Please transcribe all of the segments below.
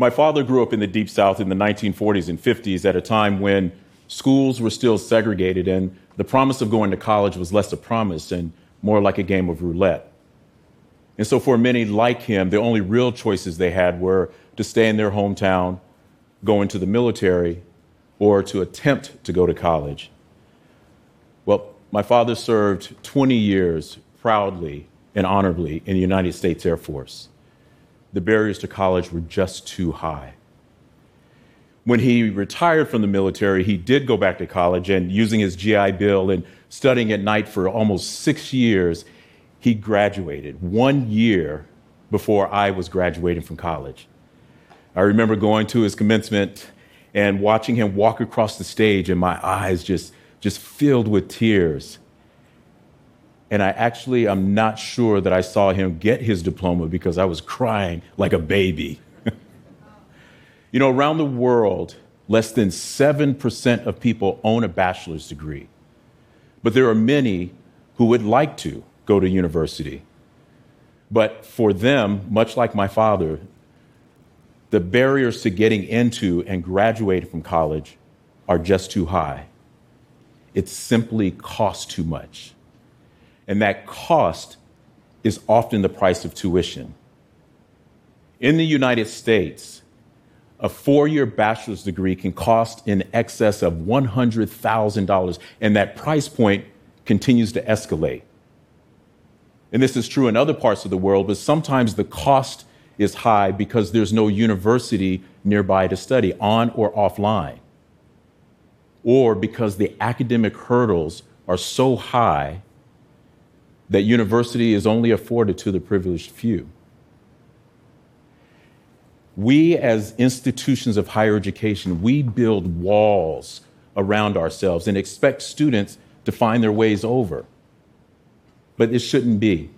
My father grew up in the Deep South in the 1940s and 50s at a time when schools were still segregated and the promise of going to college was less a promise and more like a game of roulette. And so, for many like him, the only real choices they had were to stay in their hometown, go into the military, or to attempt to go to college. Well, my father served 20 years proudly and honorably in the United States Air Force. The barriers to college were just too high. When he retired from the military, he did go back to college and using his GI Bill and studying at night for almost six years, he graduated one year before I was graduating from college. I remember going to his commencement and watching him walk across the stage, and my eyes just, just filled with tears. And I actually, I'm not sure that I saw him get his diploma because I was crying like a baby. you know, around the world, less than 7% of people own a bachelor's degree. But there are many who would like to go to university. But for them, much like my father, the barriers to getting into and graduating from college are just too high. It simply costs too much. And that cost is often the price of tuition. In the United States, a four year bachelor's degree can cost in excess of $100,000, and that price point continues to escalate. And this is true in other parts of the world, but sometimes the cost is high because there's no university nearby to study, on or offline, or because the academic hurdles are so high that university is only afforded to the privileged few. We, as institutions of higher education, we build walls around ourselves and expect students to find their ways over. But it shouldn't be.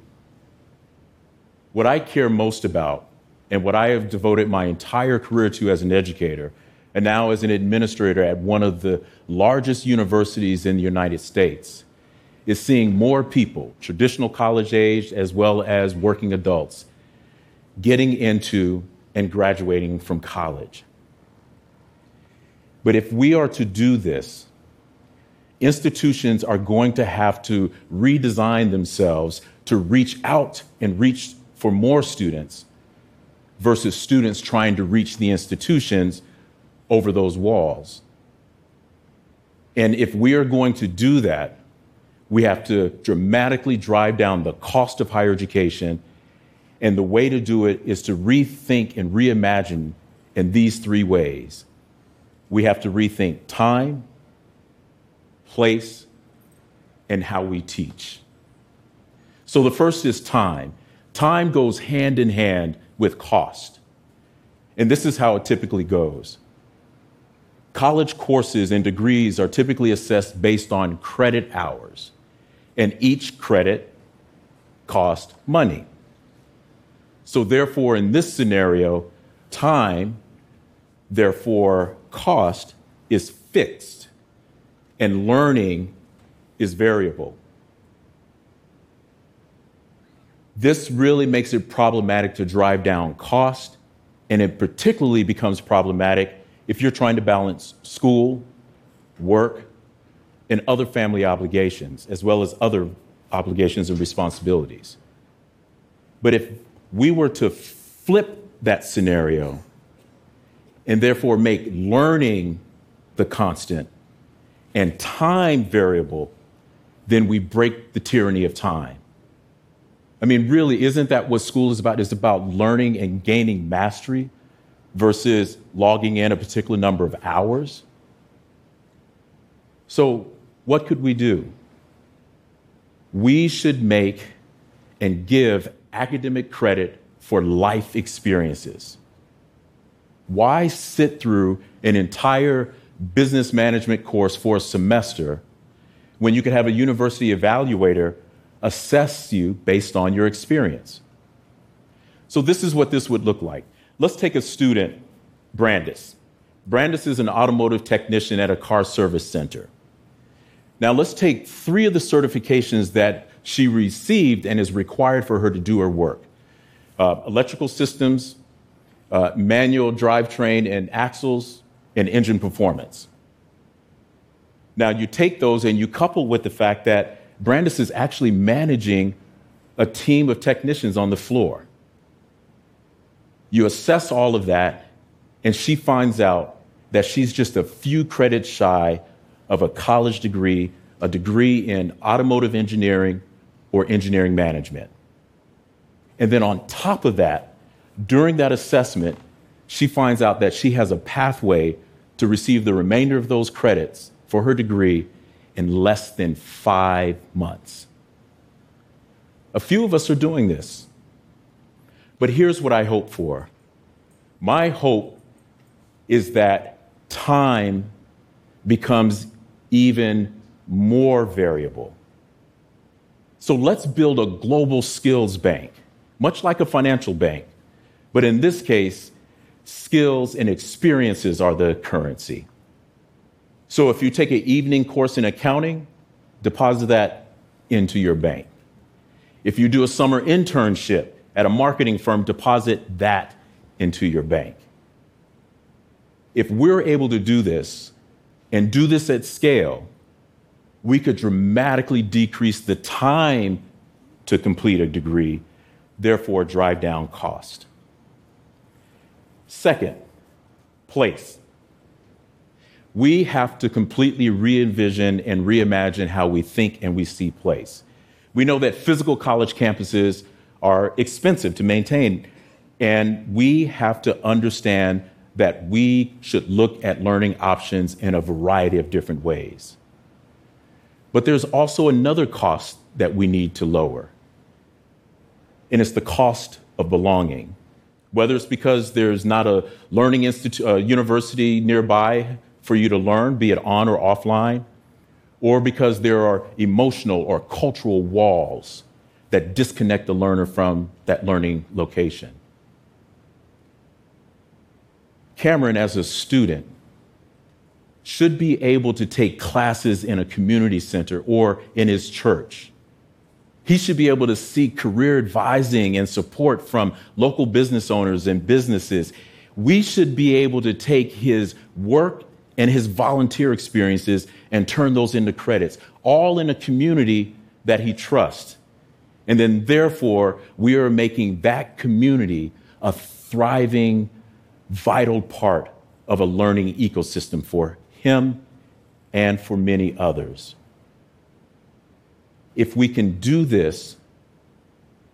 What I care most about and what I have devoted my entire career to as an educator, and now as an administrator at one of the largest universities in the United States, is seeing more people, traditional college age as well as working adults, getting into and graduating from college. But if we are to do this, institutions are going to have to redesign themselves to reach out and reach for more students versus students trying to reach the institutions over those walls. And if we are going to do that, we have to dramatically drive down the cost of higher education. And the way to do it is to rethink and reimagine in these three ways. We have to rethink time, place, and how we teach. So the first is time. Time goes hand in hand with cost. And this is how it typically goes. College courses and degrees are typically assessed based on credit hours and each credit cost money. So, therefore, in this scenario, time, therefore, cost is fixed and learning is variable. This really makes it problematic to drive down cost, and it particularly becomes problematic if you're trying to balance school, work, and other family obligations, as well as other obligations and responsibilities. But if we were to flip that scenario and therefore make learning the constant and time variable, then we break the tyranny of time. I mean, really, isn't that what school is about? It's about learning and gaining mastery versus logging in a particular number of hours. So, what could we do? We should make and give academic credit for life experiences. Why sit through an entire business management course for a semester when you could have a university evaluator assess you based on your experience? So, this is what this would look like. Let's take a student, Brandis. Brandis is an automotive technician at a car service center. Now, let's take three of the certifications that she received and is required for her to do her work uh, electrical systems, uh, manual drivetrain and axles, and engine performance. Now, you take those and you couple with the fact that Brandis is actually managing a team of technicians on the floor. You assess all of that, and she finds out that she's just a few credits shy of a college degree, a degree in automotive engineering or engineering management. And then on top of that, during that assessment, she finds out that she has a pathway to receive the remainder of those credits for her degree in less than five months. A few of us are doing this. But here's what I hope for my hope is that time becomes even more variable. So let's build a global skills bank, much like a financial bank. But in this case, skills and experiences are the currency. So if you take an evening course in accounting, deposit that into your bank. If you do a summer internship at a marketing firm, deposit that into your bank. If we're able to do this and do this at scale, we could dramatically decrease the time to complete a degree, therefore, drive down cost. Second, place. We have to completely re envision and reimagine how we think and we see place. We know that physical college campuses are expensive to maintain, and we have to understand that we should look at learning options in a variety of different ways. But there's also another cost that we need to lower, and it's the cost of belonging whether it's because there's not a learning institute, a uh, university nearby for you to learn, be it on or offline, or because there are emotional or cultural walls that disconnect the learner from that learning location. Cameron, as a student, should be able to take classes in a community center or in his church he should be able to seek career advising and support from local business owners and businesses. We should be able to take his work and his volunteer experiences and turn those into credits, all in a community that he trusts. And then, therefore, we are making that community a thriving, vital part of a learning ecosystem for him and for many others if we can do this,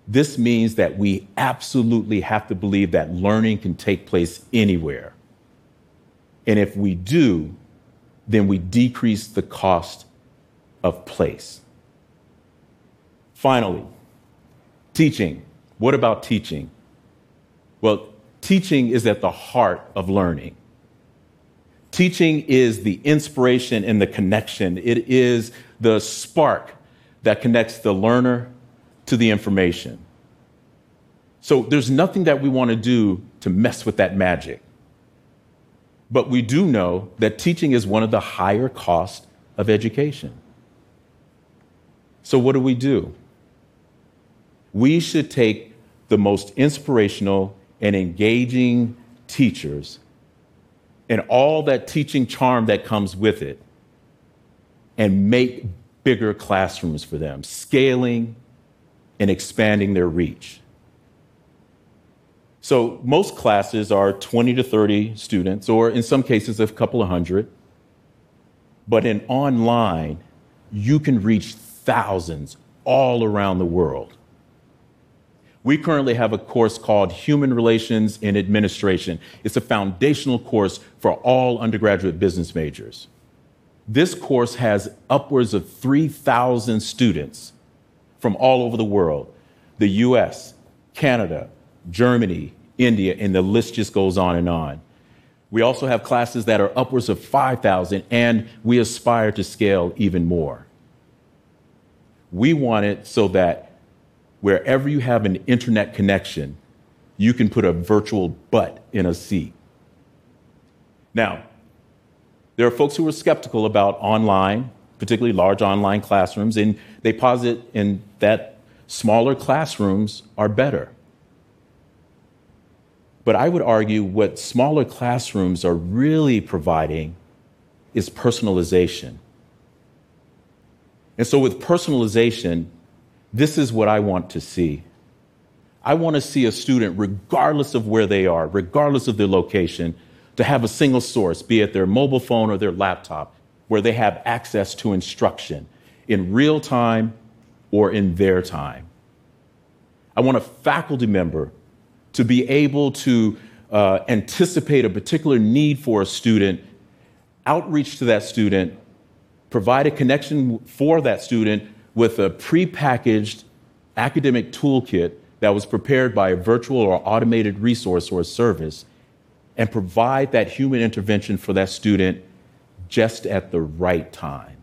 this means that we absolutely have to believe that learning can take place anywhere. And if we do, then we decrease the cost of place. Finally, teaching. What about teaching? Well, teaching is at the heart of learning. Teaching is the inspiration and the connection, it is the spark that connects the learner to the information. So there's nothing that we want to do to mess with that magic. But we do know that teaching is one of the higher costs of education. So what do we do? We should take the most inspirational and engaging teachers and all that teaching charm that comes with it and make bigger classrooms for them, scaling and expanding their reach. So, most classes are 20 to 30 students, or in some cases, a couple of hundred. But in online, you can reach thousands all around the world. We currently have a course called Human Relations in Administration. It's a foundational course for all undergraduate business majors. This course has upwards of 3,000 students from all over the world the US, Canada, Germany, India, and the list just goes on and on. We also have classes that are upwards of 5,000, and we aspire to scale even more. We want it so that wherever you have an internet connection, you can put a virtual butt in a seat. Now, there are folks who are skeptical about online, particularly large online classrooms, and they posit in that smaller classrooms are better. But I would argue what smaller classrooms are really providing is personalization. And so, with personalization, this is what I want to see. I want to see a student, regardless of where they are, regardless of their location, to have a single source, be it their mobile phone or their laptop, where they have access to instruction in real time or in their time. I want a faculty member to be able to uh, anticipate a particular need for a student, outreach to that student, provide a connection for that student with a prepackaged academic toolkit that was prepared by a virtual or automated resource or service, and provide that human intervention for that student just at the right time.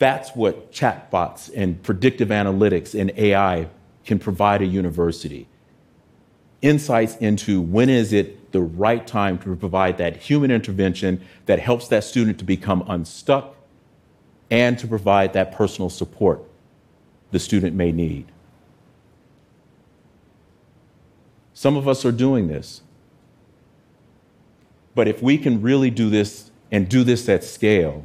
That's what chatbots and predictive analytics and AI can provide a university. Insights into when is it the right time to provide that human intervention that helps that student to become unstuck and to provide that personal support the student may need. Some of us are doing this. But if we can really do this and do this at scale,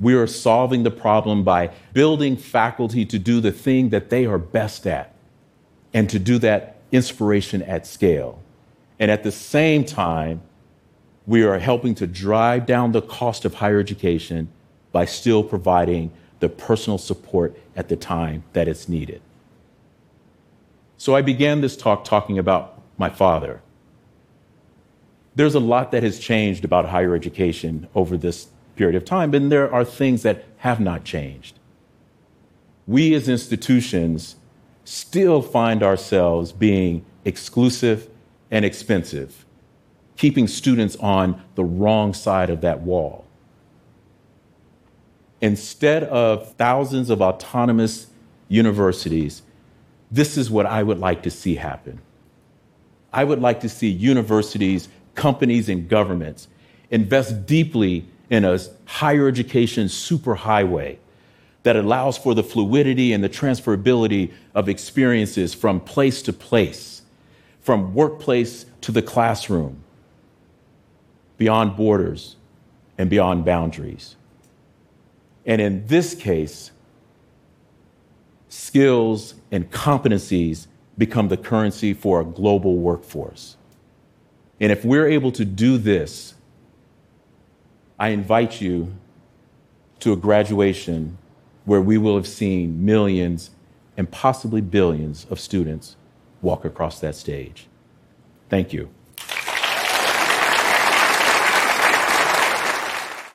we are solving the problem by building faculty to do the thing that they are best at and to do that inspiration at scale. And at the same time, we are helping to drive down the cost of higher education by still providing the personal support at the time that it's needed. So I began this talk talking about my father. There's a lot that has changed about higher education over this period of time, and there are things that have not changed. We as institutions still find ourselves being exclusive and expensive, keeping students on the wrong side of that wall. Instead of thousands of autonomous universities, this is what I would like to see happen. I would like to see universities, companies, and governments invest deeply in a higher education superhighway that allows for the fluidity and the transferability of experiences from place to place, from workplace to the classroom, beyond borders and beyond boundaries. And in this case, skills and competencies become the currency for a global workforce. And if we're able to do this, I invite you to a graduation where we will have seen millions and possibly billions of students walk across that stage. Thank you.